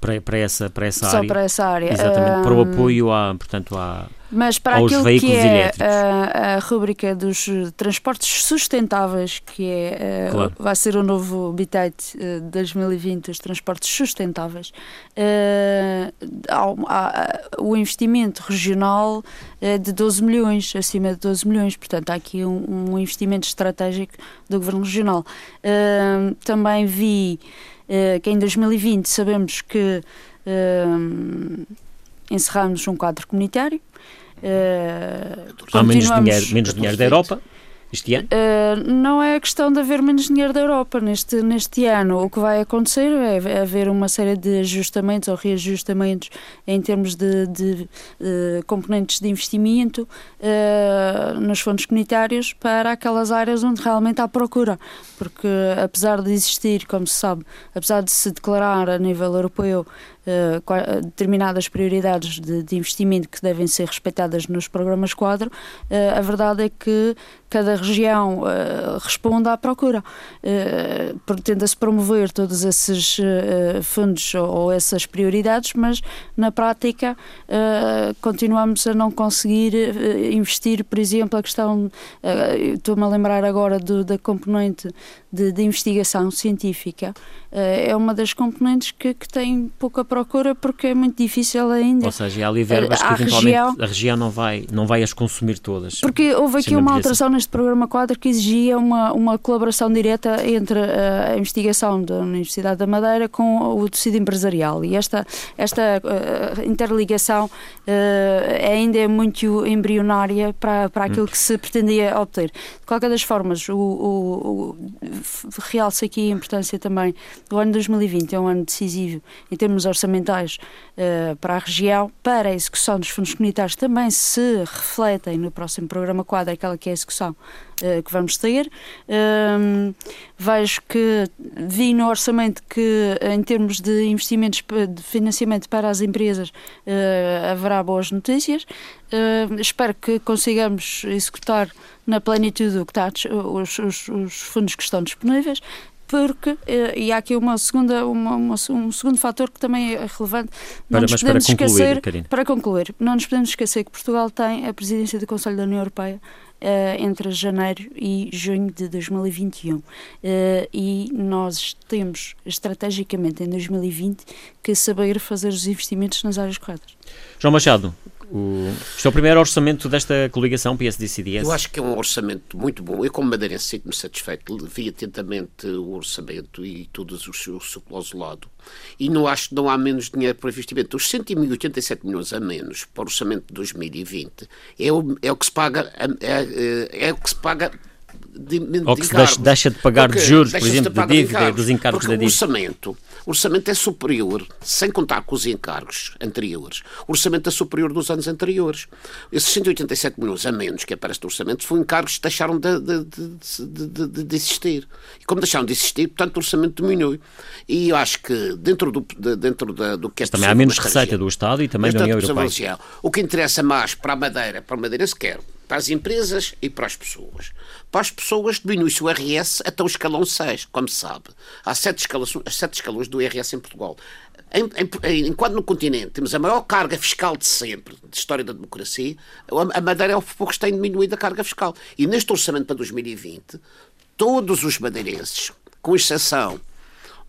para, para essa, para essa só área. para essa área. Exatamente, para o Eh, apoio à, portanto, à, Mas para aos aquilo que veículos é elétricos. a, a rubrica dos eh, transportes sustentáveis, que é, eh, Claro. vai ser o novo Habitat eh, de 2020, os transportes sustentáveis, eh, o investimento regional é de 12 milhões, acima de 12 milhões, portanto há aqui um, um investimento estratégico do Governo Regional. Eh, também vi eh, que em 2020 sabemos que eh, encerramos um quadro comunitário. Eh, há menos dinheiro, menos dinheiro da Europa este ano. eh, não é questão de haver menos dinheiro da Europa neste, neste ano. O que vai acontecer é haver uma série de ajustamentos ou reajustamentos em termos de, de, eh, componentes de investimento eh, nos fundos comunitários para aquelas áreas onde realmente há procura. Porque apesar de existir, como se sabe, apesar de se declarar a nível europeu uh, determinadas prioridades de, de, investimento que devem ser respeitadas nos programas quadro, uh, a verdade é que cada região uh, responde à procura. Uh, Tenta-se promover todos esses uh, fundos ou, ou, essas prioridades, mas na prática continuamos a não conseguir investir, por exemplo, a questão, estou-me a lembrar agora do, da componente de, de investigação científica, é uma das componentes que, que, tem pouca procura porque é muito difícil ainda. Ou seja, há ali verbas que eventualmente região, a região não vai, não vai as consumir todas. Porque houve aqui uma alteração neste programa quadro que exigia uma, uma colaboração direta entre a investigação da Universidade da Madeira com o tecido empresarial e esta, esta interligação ainda é muito embrionária para, para aquilo que se pretendia obter. De qualquer das formas, o, o, o realça aqui a importância também do ano 2020, é um ano decisivo em termos orçamentais uh, para a região, para a execução dos fundos comunitários também se refletem no próximo programa quadro, aquela que é a execução uh, que vamos ter. Um, vejo que vi no orçamento que, em termos de investimentos de financiamento para as empresas, uh, haverá boas notícias. Uh, espero que consigamos executar na plenitude o que está, os, os, os fundos que estão disponíveis porque, e há aqui uma segunda, uma, uma, um segundo fator que também é relevante, não para, nos podemos para concluir, esquecer, para concluir, não nos podemos esquecer que Portugal tem a presidência do Conselho da União Europeia uh, entre janeiro e junho de 2021. Uh, eh, e nós temos, estrategicamente, em 2020, que saber fazer os investimentos nas áreas corretas. João Machado, o, este é o primeiro orçamento desta coligação PSD-CDS? Eu acho que é um orçamento muito bom. Eu, como madeirense, sinto-me satisfeito. Vi atentamente o orçamento e todos os seus lado e não acho que não há menos dinheiro para investimento. Os 187 milhões a menos para o orçamento de 2020 é o, é o que se paga é, é, é o que se paga de, de Ou que se deixa, deixa, de pagar de juros, por exemplo, de, dívida, dos encargos da dívida. O orçamento o orçamento é superior, sem contar com os encargos anteriores, o orçamento é superior dos anos anteriores. Esses 187 milhões a menos que aparece no orçamento foram encargos que deixaram de, de, de, existir. E como deixaram de existir, portanto, o orçamento diminui. E eu acho que dentro do, dentro da, do que é Também há menos receita do Estado e também da União Europeia. O que interessa mais para a Madeira, para a Madeira se quer, para as empresas e para as pessoas. Para as pessoas, diminui-se o RS até o escalão 6, como se sabe. Há sete escalões, sete escalões do IRS em Portugal. Em, em, enquanto no continente temos a maior carga fiscal de sempre, de história da democracia, a Madeira é o pouco que tem diminuído a carga fiscal. E neste orçamento para 2020, todos os madeirenses, com exceção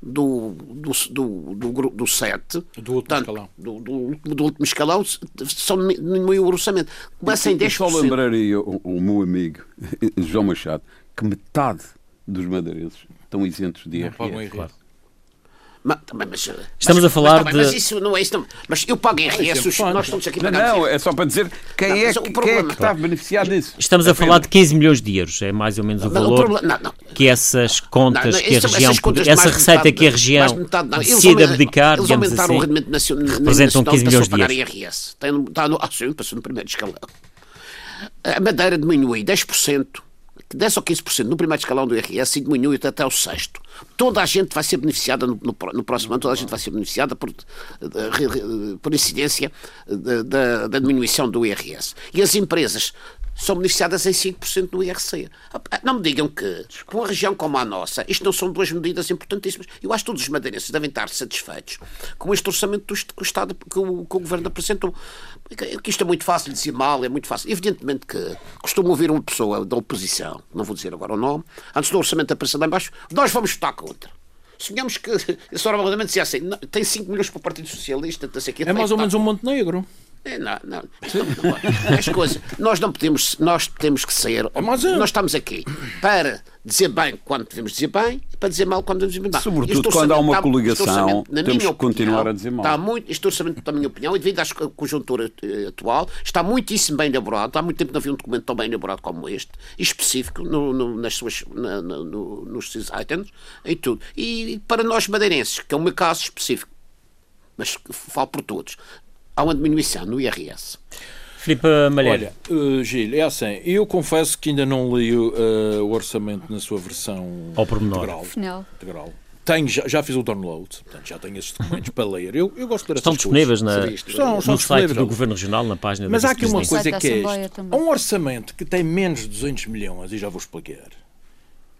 do, do, do, do, do 7, do último tanto, escalão, do, do, do, último escalão só diminuiu o orçamento. Começa em 10%. Só lembraria o, o meu amigo João Machado que metade dos madeirenses estão isentos de IRS. Claro. Mas, mas, Estamos mas, a falar mas, de. Mas isso não é isso. Não. Mas eu pago IRS, nós estamos aqui para Não, não, é só para dizer quem, não, é, que, quem é que está beneficiado disso. Estamos a falar de 15 milhões de euros, é mais ou menos o valor o que essas contas que a região. Essa receita metade, que a região decide abdicar, eles digamos assim, o rendimento nacional, representam 15 milhões de euros. IRS. Tem, está no, ah, sim, passou no primeiro escalão. A Madeira diminui 10% 10 ou 15% no primeiro escalão do IRS e diminui até o sexto. Toda a gente vai ser beneficiada no, no, no próximo ano, toda a gente vai ser beneficiada por, por incidência da, da diminuição do IRS. E as empresas são beneficiadas em 5% do IRC. Não me digam que, com uma região como a nossa, isto não são duas medidas importantíssimas. Eu acho que todos os madeirenses devem estar satisfeitos com este orçamento que o Estado, que o, que o Governo apresentou. Que isto é muito fácil de dizer mal, é muito fácil. Evidentemente que costumo ouvir uma pessoa da oposição, não vou dizer agora o nome, antes do orçamento aparecer lá embaixo, nós vamos votar contra. Sonhamos que a senhora Parlamento dizia assim: não, tem 5 milhões para o Partido Socialista, não sei É mais ou menos um Montenegro. É, não, não, não, as coisas, nós não podemos, nós temos que ser, é nós estamos aqui para dizer bem quando devemos dizer bem e para dizer mal quando devemos dizer mal. Sobretudo quando há uma coligação, temos que opinião, continuar a dizer mal. Está muito, este orçamento, na minha opinião, e devido à conjuntura eh, atual, está muitíssimo bem elaborado. Há muito tempo não havia um documento tão bem elaborado como este, específico no, no, nas suas, na, no, nos seus items, em tudo. E para nós madeirenses, que é o meu caso específico, mas falo por todos, há uma diminuição no IRS. Filipe Malheiro. Olha, uh, Gil, é assim, eu confesso que ainda não li uh, o orçamento na sua versão Ao pormenor. integral. Final. integral. tenho, já, já fiz o download, portanto, já tenho esses documentos para ler. Eu, eu gosto de ler Estão disponíveis coisas. na, Estão- estão no site do Governo Regional, na página Mas da há aqui uma coisa que é isto. também. Um orçamento que tem menos de 200 milhões, e já vou explicar,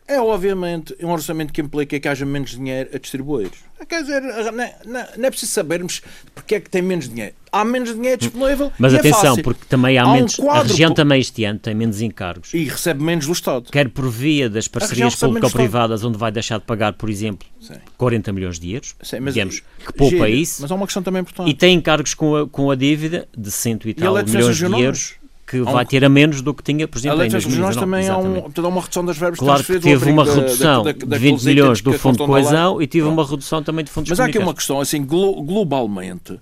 é obviamente um orçamento que implica que haja menos dinheiro a distribuir. Quer dizer, não é, é- não é preciso sabermos porque é que tem menos dinheiro. Há menos dinheiro disponível Mas e é atenção, fácil. porque também há, Há um menos. a quadro região também este ano tem menos encargos. E recebe menos do Estado. Quer por via das parcerias público-privadas, onde vai deixar de pagar, por exemplo, Sim. 40 milhões de euros, Sim, digamos, que poupa Giro, isso, Mas há uma questão também importante. e tem encargos com a, com a dívida de cento e a tal milhões de euros, que um- vai ter a menos do que tinha, por A exemplo, lei em de defesa regionais 2019. também há, um, portanto, uma redução das verbas Claro que teve uma abrigo da- redução da- da- de daqueles 20 milhões do Fundo de. Coesão e tive uma redução também de fundos Mas há aqui uma questão, assim, glo- globalmente,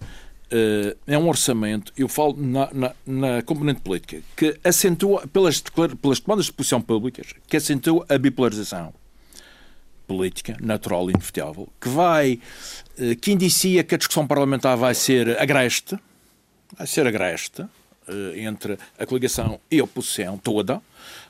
eh, é um orçamento, eu falo na, na, na componente política, que acentua, pelas, pelas tomadas de posição públicas, que acentua a bipolarização política, natural e inevitável, que vai, eh, que indicia que a discussão parlamentar vai ser agreste, vai ser agreste, entre a coligação e a oposição toda,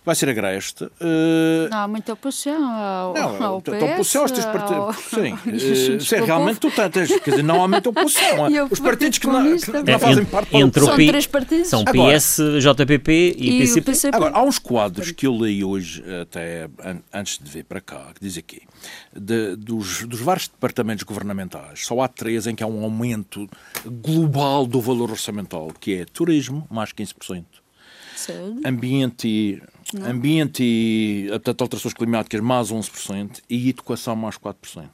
vai ser agreste. eh, Não há muita oposição ao, não, ao então, PS, oposição aos teus ao- partidos. Sim, eh, sim, realmente tu tens, quer dizer, não há muita oposição. Os partidos que não, que não É, fazem parte entre São três partidos. São Agora- PS, JPP e, E PCP. PCP. Agora, há uns quadros que eu li hoje, até an- antes de vir para cá, que diz aqui, de- dos, dos vários departamentos governamentais, só há três em que há um aumento global do valor orçamental, que é turismo, mais 15%. Saúde. Ambiente e, ambiente e portanto, alterações climáticas, mais 11%, e educação, mais 4%.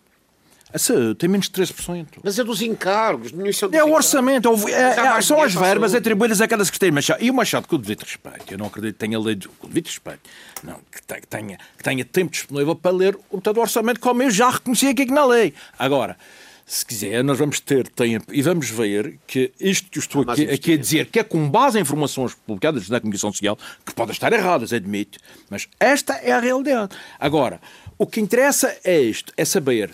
A saúde tem menos de 13%. Mas é dos encargos, diminuição dos É o orçamento, é é- é- são as verbas atribuídas a cada secretário Machado. E o Machado, com o devido respeito, eu não acredito que tenha lido, com o devido respeito, não, que, te- que tenha, que tenha tempo disponível para ler o todo o orçamento, como eu já reconheci aqui na lei. Agora, se quiser, nós vamos ter tempo e vamos ver que isto que eu estou aqui, aqui a dizer, que é com base em informações publicadas na Comissão Social, que podem estar erradas, admito, mas esta é a realidade. Agora, o que interessa é isto, é saber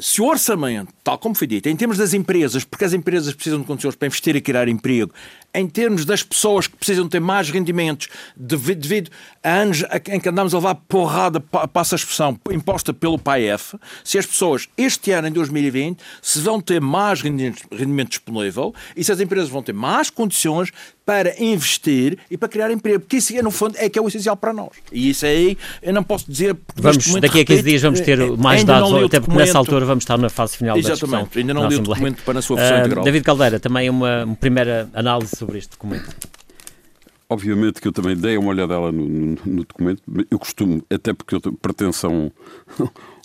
se o orçamento, tal como foi dito, em termos das empresas, porque as empresas precisam de condições para investir e criar emprego, em termos das pessoas que precisam ter mais rendimentos devido, a anos a- em que andamos a levar porrada, pa- passa a expressão, imposta pelo PAEF, se as pessoas este ano, em 2020, se vão ter mais rendimento, disponível e se as empresas vão ter mais condições para investir e para criar emprego, porque isso, no fundo, é que é o essencial para nós. E isso aí eu não posso dizer. porque Vamos, momento, daqui a 15 repito, dias vamos ter eh, mais dados, até porque nessa altura vamos estar na fase final da discussão. Exatamente, ainda não li o documento para na sua versão Ah, integral. David Caldeira, também uma, uma primeira análise sobre este documento. Obviamente que eu também dei uma olhadela no, no, no documento. Eu costumo, até porque eu pertenço a um,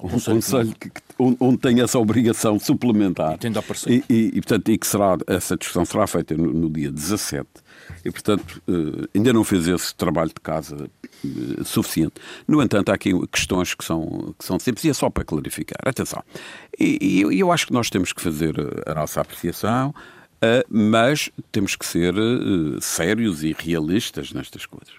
a um conselho que, onde, tem essa obrigação suplementar. E aparecer. E, e, e, portanto, e que será, essa discussão será feita no, no dia 17. E, portanto, eh, ainda não fez esse trabalho de casa eh, suficiente. No entanto, há aqui questões que são, que são simples e é só para clarificar. Atenção. E, e eu, eu acho que nós temos que fazer eh, a nossa apreciação, eh, mas temos que ser eh, sérios e realistas nestas coisas.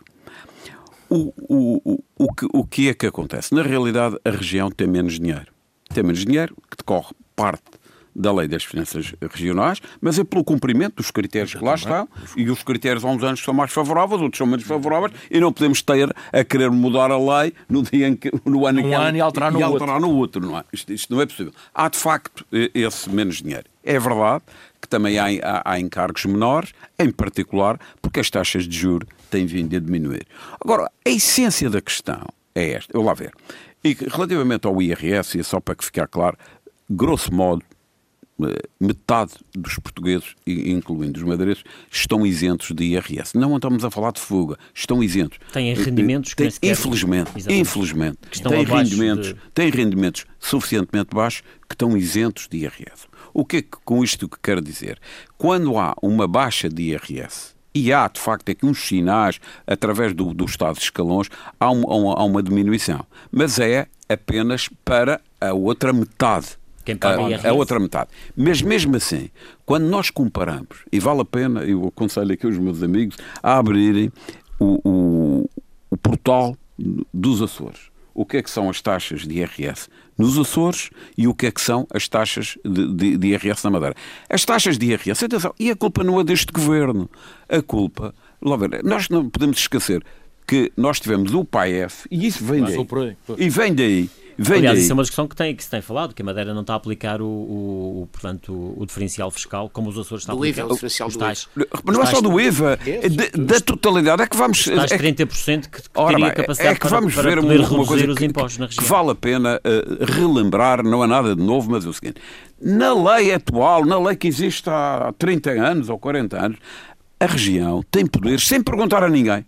O, o, o, o, que, o que é que acontece? Na realidade, a região tem menos dinheiro. Tem menos dinheiro, que decorre parte da lei das finanças regionais, mas é pelo cumprimento dos critérios que lá estão, e os critérios há uns anos são mais favoráveis, outros são menos favoráveis, e não podemos ter a querer mudar a lei no, dia em que, no ano Num que ano e alterar no alterar no outro. Não é? Isto, isto não é possível. Há, de facto, eh, esse menos dinheiro. É verdade que também há, há, há encargos menores, em particular porque as taxas de juros têm vindo a diminuir. Agora, a essência da questão é esta. Eu lá ver. E relativamente ao IRS, e só para que ficar claro, grosso modo, eh, metade dos portugueses, incluindo os madeirenses, estão isentos de IRS. Não estamos a falar de fuga, estão isentos. Têm Eh, rendimentos que têm- sequer- Infelizmente, Exatamente. infelizmente, têm rendimentos, de- têm rendimentos suficientemente baixos que estão isentos de IRS. O que é que com isto que quero dizer? Quando há uma baixa de IRS, e há de facto aqui uns sinais, através do, do estado de escalões, há, um- há uma, há uma diminuição. Mas é apenas para a outra metade. Quem paga a, IRS. a outra metade. Mas mesmo assim, quando nós comparamos, e vale a pena, eu aconselho aqui os meus amigos a abrirem o, o, o portal dos Açores. O que é que são as taxas de IRS nos Açores e o que é que são as taxas de, de- de IRS na Madeira. As taxas de IRS, atenção, e a culpa não é deste governo. A culpa, lá ver, nós não podemos esquecer que nós tivemos o PAEF, e isso vem daí. por aí, pois. E vem daí. Vem Aliás, daí. isso é uma discussão que, tem, que se tem falado, que a Madeira não está a aplicar o, o, o, portanto, o, o diferencial fiscal como os Açores estão a Do IVA, aplicar. o diferencial os do tais, Mas não é só do IVA, É, é de- da totalidade. É que vamos. os tais é que- 30% que, que Ora teria bem, capacidade é que para, vamos para ver uma, poder uma reduzir coisa os que, impostos na que região. vale a pena eh, relembrar, não é nada de novo, mas é o seguinte: na lei atual, na lei que existe há 30 anos ou 40 anos, a região tem poderes sem perguntar a ninguém.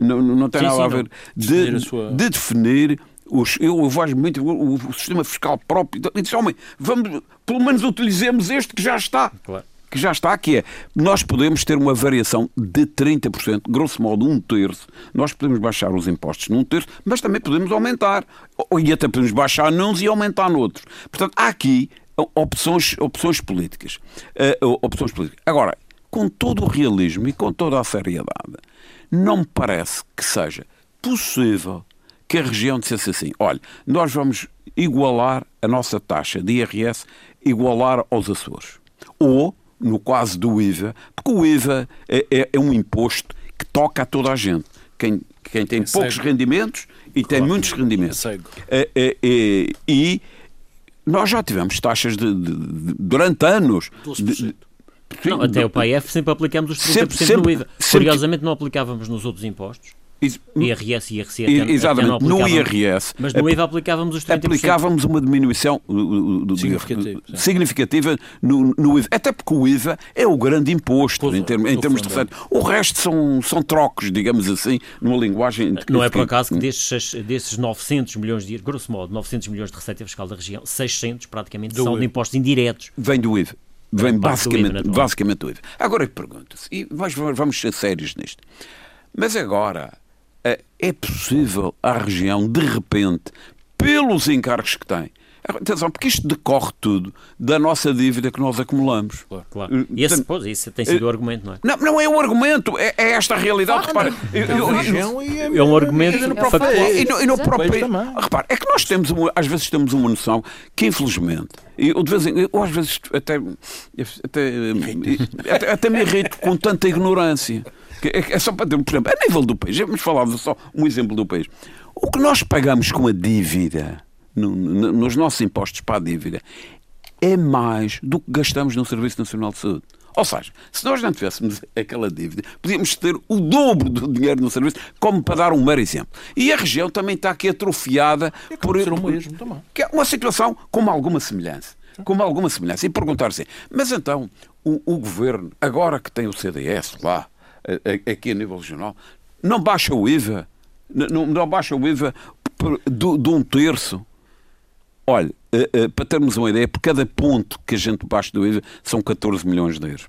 Não, não tem Sim, nada sim, a ver de, Definir a sua- de definir. Os, eu vejo muito o, o sistema fiscal próprio. E disse, homem, vamos, pelo menos utilizemos este que já está Claro. que já está, que é nós podemos ter uma variação de 30%, grosso modo um terço. Nós podemos baixar os impostos num terço, mas também podemos aumentar. E até podemos baixar nuns e aumentar noutros. Portanto, há aqui opções, opções políticas. Eh, opções políticas. Agora, com todo o realismo e com toda a seriedade, não me parece que seja possível que a região dissesse assim: olha, nós vamos igualar a nossa taxa de IRS, igualar aos Açores. Ou, no caso do IVA, porque o IVA é, é- é um imposto que toca a toda a gente. Quem, quem tem poucos cego. rendimentos e tem muitos rendimentos. É. É, é, é, e nós já tivemos taxas de, de- de- durante anos. de- 12%. Sim, Não, até o PAF sempre aplicamos os 30% Sempre- sempre- no IVA. sempre- Curiosamente não aplicávamos nos outros impostos. IRS e IRC até, exatamente, até no IRS, Mas no IVA aplicávamos os 30%. aplicávamos uma diminuição uh, uh, do- Significativa, significativa no, no IVA. Até porque o IVA é o grande imposto Pois em, é, termos- em termos de é. receita. O resto são, são trocos, digamos assim, numa linguagem. Não é por acaso que desses, desses 900 milhões de grosso modo, 900 milhões de receita fiscal da região, 600 praticamente Do são IVA. de impostos indiretos. Vem do IVA. Vem Parte do basicamente, IVA, basicamente do IVA. Agora eu pergunto-se, e nós vamos ser sérios nisto, mas agora é possível à região, de repente, pelos encargos que tem, atenção, porque isto decorre tudo da nossa dívida que nós acumulamos. Claro. Eh, E esse, pois, esse tem sido o argumento, não é? Não, não é o argumento, é, é esta a realidade. Repara, eu- eu- e É um argumento e no É próprio e no, e no próprio. Repare, é que nós temos, uma- às vezes temos uma noção que, infelizmente, e eu de vez em eu às vezes até, até, até, até me irrito com tanta ignorância. É, é só para ter, por exemplo, a nível do país, vamos falar só um exemplo do país. O que nós pagamos com a dívida, no- no- nos nossos impostos para a dívida, é mais do que gastamos no Serviço Nacional de Saúde. Ou seja, se nós não tivéssemos aquela dívida, podíamos ter o dobro do dinheiro no serviço, como para dar um mero exemplo. E a região também está aqui atrofiada por, ser mesmo também. que é uma situação com alguma semelhança. Com alguma semelhança. E perguntar assim, mas então o, o governo, agora que tem o CDS lá, aqui a nível regional, não baixa o IVA? Não, não baixa o IVA de um terço? Olha, para termos uma ideia, por cada ponto que a gente baixa do IVA são 14 milhões de euros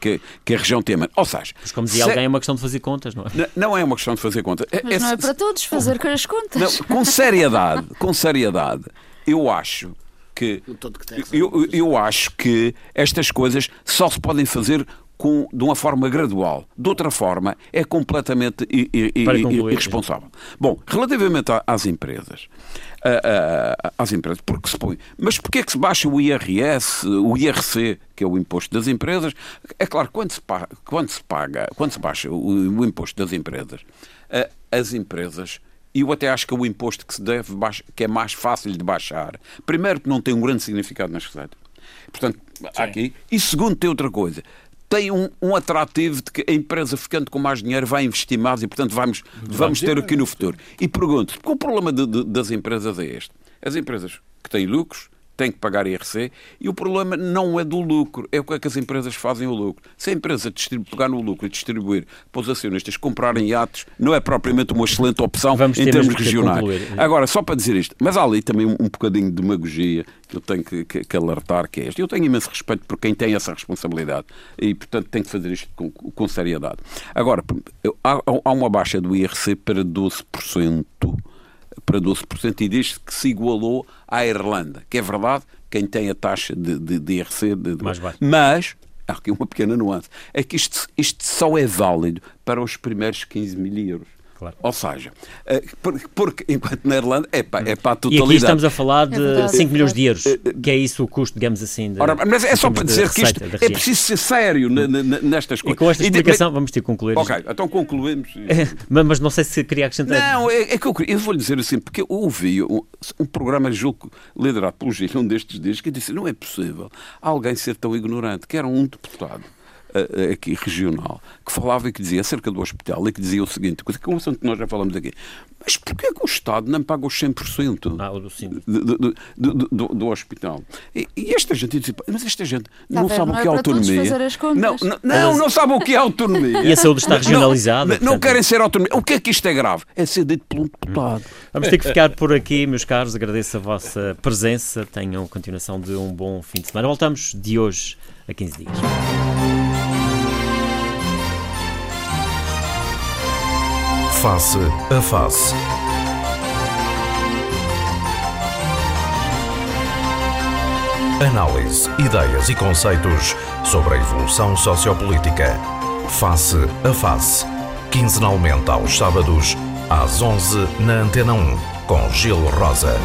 que, que- a região tem. a mano. Ou seja, Mas como dizia se- alguém, é uma questão de fazer contas, não é? n- não é uma questão de fazer conta. É- Mas não é é- para todos fazer com as contas. não, com seriedade, com seriedade, eu acho que que eu, eu acho que estas coisas só se podem fazer com, de uma forma gradual. De outra forma, é completamente i- i- i- Para concluir, irresponsável. Bom, relativamente às empresas, a- a- às empresas, porque se põe, mas porquê é que se baixa o IRS, o IRC, que é o imposto das empresas? É claro, quando se paga, quando se, paga, quando se baixa o, o imposto das empresas, a- as empresas eu até acho que é o imposto que se deve que é mais fácil de baixar. Primeiro, que não tem um grande significado nas receitas. Portanto, aqui. E segundo, tem outra coisa. Tem um, um atrativo de que a empresa ficando com mais dinheiro vai investir mais e, portanto, vamos, vamos ter aqui no futuro. E pergunto-se, porque o problema de- de- das empresas é este. As empresas que têm lucros têm que pagar IRC e o problema não é do lucro, é o que é que as empresas fazem o lucro. Se a empresa pegar no lucro e distribuir para os acionistas comprarem iates, não é propriamente uma excelente opção Vamos em ter termos regionais. concluir. Agora, só para dizer isto, mas há ali também um, um bocadinho de demagogia que eu tenho que, que- que alertar, que é este. Eu tenho imenso respeito por quem tem essa responsabilidade e, portanto, tem que fazer isto com, com seriedade. Agora, há, há uma baixa do IRC para 12%. Para 12% e diz que se igualou à Irlanda, que é verdade, quem tem a taxa de, de, de IRC. de- Mais baixa. Mas, há aqui uma pequena nuance, é que isto, isto só é válido para os primeiros 15 mil euros. Claro. Ou seja, eh, porque, enquanto na Irlanda é para, é para a E totalidade. aqui estamos a falar de É verdade, 5 é milhões de euros, que é isso o custo, digamos assim. De, Ora, mas é só para dizer que isto é preciso ser sério nestas E coisas. com esta de- explicação vamos ter que concluir. Ok, então concluímos. Mas, não sei se queria acrescentar. Não, é, é que eu, queria- eu vou-lhe dizer assim, porque eu ouvi um, um programa, julgo, liderado pelo Gil, um destes dias, que disse: não é possível alguém ser tão ignorante, que era um deputado eh, aqui regional, que falava e que dizia acerca do hospital e que dizia o seguinte, coisa que é um assunto que nós já falamos aqui, mas porquê que o Estado não paga os 100%? Ah, do do, do, do, do- do hospital. E, e esta gente diz, mas esta gente não a ver, sabe não o é que é todos autonomia. Não, não, não, não sabe o que é autonomia. E a saúde está Não- regionalizada, Não, não querem ser autonomia. O que é que isto é grave? É ser dito por um deputado. Vamos ter que ficar por aqui, meus caros. Agradeço a vossa presença. Tenham continuação de um bom fim de semana. Voltamos de hoje a 15 dias. Face a Face. Análise, ideias e conceitos sobre a evolução sociopolítica. Face a Face. Quinzenalmente aos sábados, às 11 na Antena 1, com Gil Rosa.